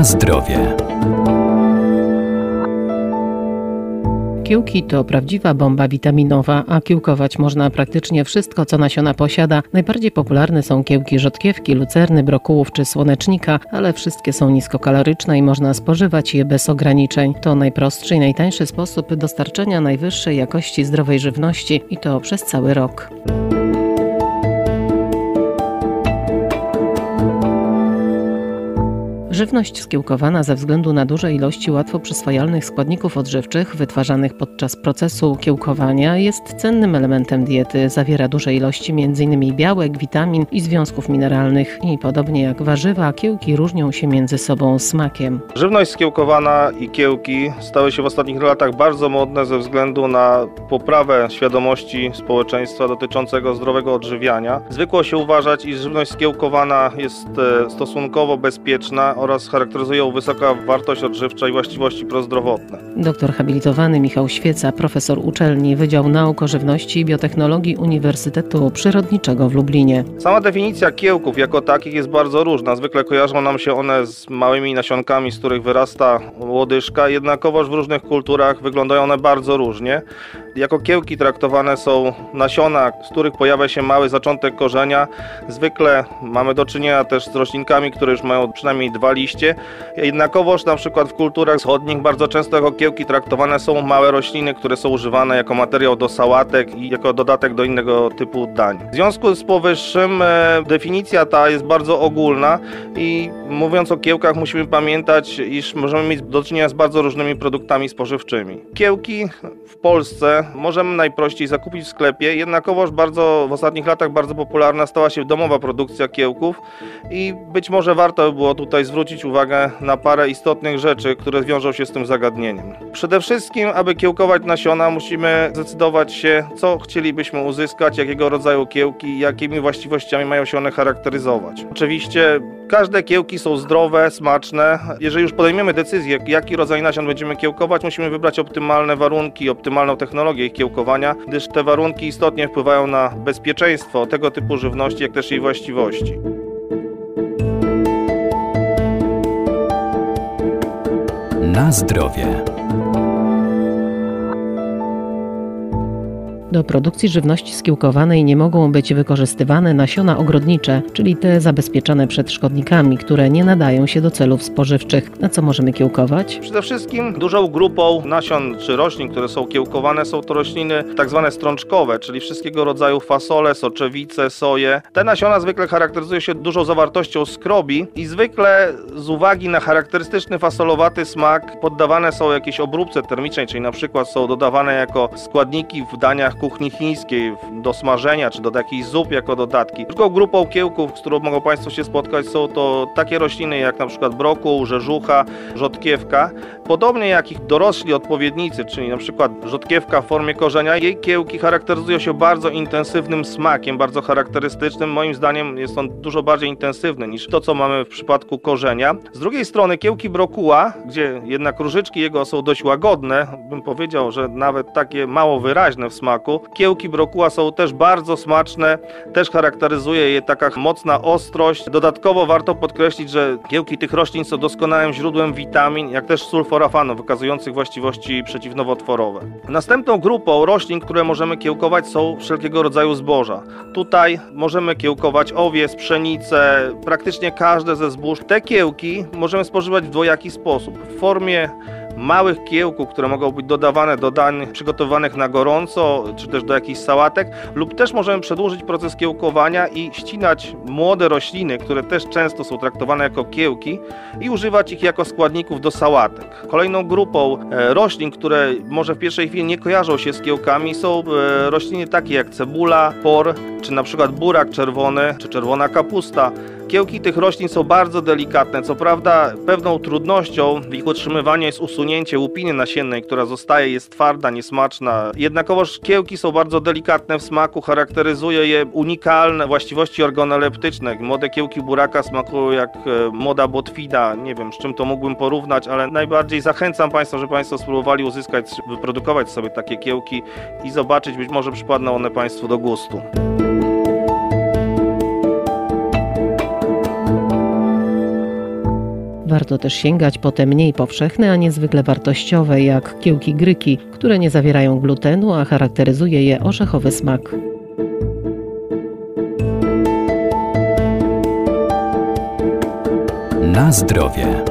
Na zdrowie. Kiełki to prawdziwa bomba witaminowa, a kiełkować można praktycznie wszystko, co nasiona posiada. Najbardziej popularne są kiełki rzodkiewki, lucerny, brokułów czy słonecznika, ale wszystkie są niskokaloryczne i można spożywać je bez ograniczeń. To najprostszy i najtańszy sposób dostarczenia najwyższej jakości zdrowej żywności i to przez cały rok. Żywność skiełkowana ze względu na duże ilości łatwo przyswajalnych składników odżywczych wytwarzanych podczas procesu kiełkowania jest cennym elementem diety. Zawiera duże ilości m.in. białek, witamin i związków mineralnych i podobnie jak warzywa, kiełki różnią się między sobą smakiem. Żywność skiełkowana i kiełki stały się w ostatnich latach bardzo modne ze względu na poprawę świadomości społeczeństwa dotyczącego zdrowego odżywiania. Zwykło się uważać, iż żywność skiełkowana jest e, stosunkowo bezpieczna oraz charakteryzuje ją wysoka wartość odżywcza i właściwości prozdrowotne. Doktor habilitowany Michał Świeca, profesor uczelni Wydział Nauk o Żywności i Biotechnologii Uniwersytetu Przyrodniczego w Lublinie. Sama definicja kiełków jako takich jest bardzo różna. Zwykle kojarzą nam się one z małymi nasionkami, z których wyrasta łodyżka, jednakowoż w różnych kulturach wyglądają one bardzo różnie. Jako kiełki traktowane są nasiona, z których pojawia się mały zaczątek korzenia. Zwykle mamy do czynienia też z roślinkami, które już mają przynajmniej dwa liście. Jednakowoż na przykład w kulturach wschodnich bardzo często jako kiełki traktowane są małe rośliny, które są używane jako materiał do sałatek i jako dodatek do innego typu dań. W związku z powyższym e, definicja ta jest bardzo ogólna i mówiąc o kiełkach musimy pamiętać, iż możemy mieć do czynienia z bardzo różnymi produktami spożywczymi. Kiełki w Polsce możemy najprościej zakupić w sklepie, jednakowoż bardzo w ostatnich latach bardzo popularna stała się domowa produkcja kiełków i być może warto by było tutaj zwrócić uwagę na parę istotnych rzeczy, które wiążą się z tym zagadnieniem. Przede wszystkim, aby kiełkować nasiona, musimy zdecydować się, co chcielibyśmy uzyskać, jakiego rodzaju kiełki, jakimi właściwościami mają się one charakteryzować. Oczywiście każde kiełki są zdrowe, smaczne. Jeżeli już podejmiemy decyzję, jaki rodzaj nasion będziemy kiełkować, musimy wybrać optymalne warunki, optymalną technologię ich kiełkowania, gdyż te warunki istotnie wpływają na bezpieczeństwo tego typu żywności, jak też jej właściwości. Na zdrowie. Do produkcji żywności skiełkowanej nie mogą być wykorzystywane nasiona ogrodnicze, czyli te zabezpieczone przed szkodnikami, które nie nadają się do celów spożywczych. Na co możemy kiełkować? Przede wszystkim dużą grupą nasion czy roślin, które są kiełkowane, są to rośliny tak zwane strączkowe, czyli wszystkiego rodzaju fasole, soczewice, soje. Te nasiona zwykle charakteryzują się dużą zawartością skrobi i zwykle z uwagi na charakterystyczny fasolowaty smak poddawane są jakieś obróbce termicznej, czyli na przykład są dodawane jako składniki w daniach kuchni chińskiej do smażenia czy do jakichś zup jako dodatki. Drugą grupą kiełków, z którą mogą Państwo się spotkać są to takie rośliny jak na przykład brokuł, rzeżucha, rzodkiewka. Podobnie jak ich dorośli odpowiednicy, czyli na przykład rzodkiewka w formie korzenia, jej kiełki charakteryzują się bardzo intensywnym smakiem, bardzo charakterystycznym. Moim zdaniem jest on dużo bardziej intensywny niż to, co mamy w przypadku korzenia. Z drugiej strony kiełki brokuła, gdzie jednak różyczki jego są dość łagodne, bym powiedział, że nawet takie mało wyraźne w smaku, Kiełki brokuła są też bardzo smaczne, też charakteryzuje je taka mocna ostrość. Dodatkowo warto podkreślić, że kiełki tych roślin są doskonałym źródłem witamin, jak też sulforafanu, wykazujących właściwości przeciwnowotworowe. Następną grupą roślin, które możemy kiełkować są wszelkiego rodzaju zboża. Tutaj możemy kiełkować owiec, pszenicę, praktycznie każde ze zbóż. Te kiełki możemy spożywać w dwojaki sposób. W formie małych kiełków, które mogą być dodawane do dań przygotowanych na gorąco, czy też do jakichś sałatek, lub też możemy przedłużyć proces kiełkowania i ścinać młode rośliny, które też często są traktowane jako kiełki i używać ich jako składników do sałatek. Kolejną grupą e, roślin, które może w pierwszej chwili nie kojarzą się z kiełkami, są e, rośliny takie jak cebula, por, czy na przykład burak czerwony, czy czerwona kapusta. Kiełki tych roślin są bardzo delikatne. Co prawda, pewną trudnością ich utrzymywaniu jest usunięcie łupiny nasiennej, która zostaje, jest twarda, niesmaczna. Jednakowoż kiełki są bardzo delikatne w smaku, charakteryzuje je unikalne właściwości organoleptyczne. Młode kiełki buraka smakują jak e, moda botwida. Nie wiem, z czym to mógłbym porównać, ale najbardziej zachęcam Państwa, żeby Państwo spróbowali uzyskać, wyprodukować sobie takie kiełki i zobaczyć, być może przypadną one Państwu do gustu. Warto też sięgać po te mniej powszechne, a niezwykle wartościowe, jak kiełki gryki, które nie zawierają glutenu, a charakteryzuje je orzechowy smak. Na zdrowie.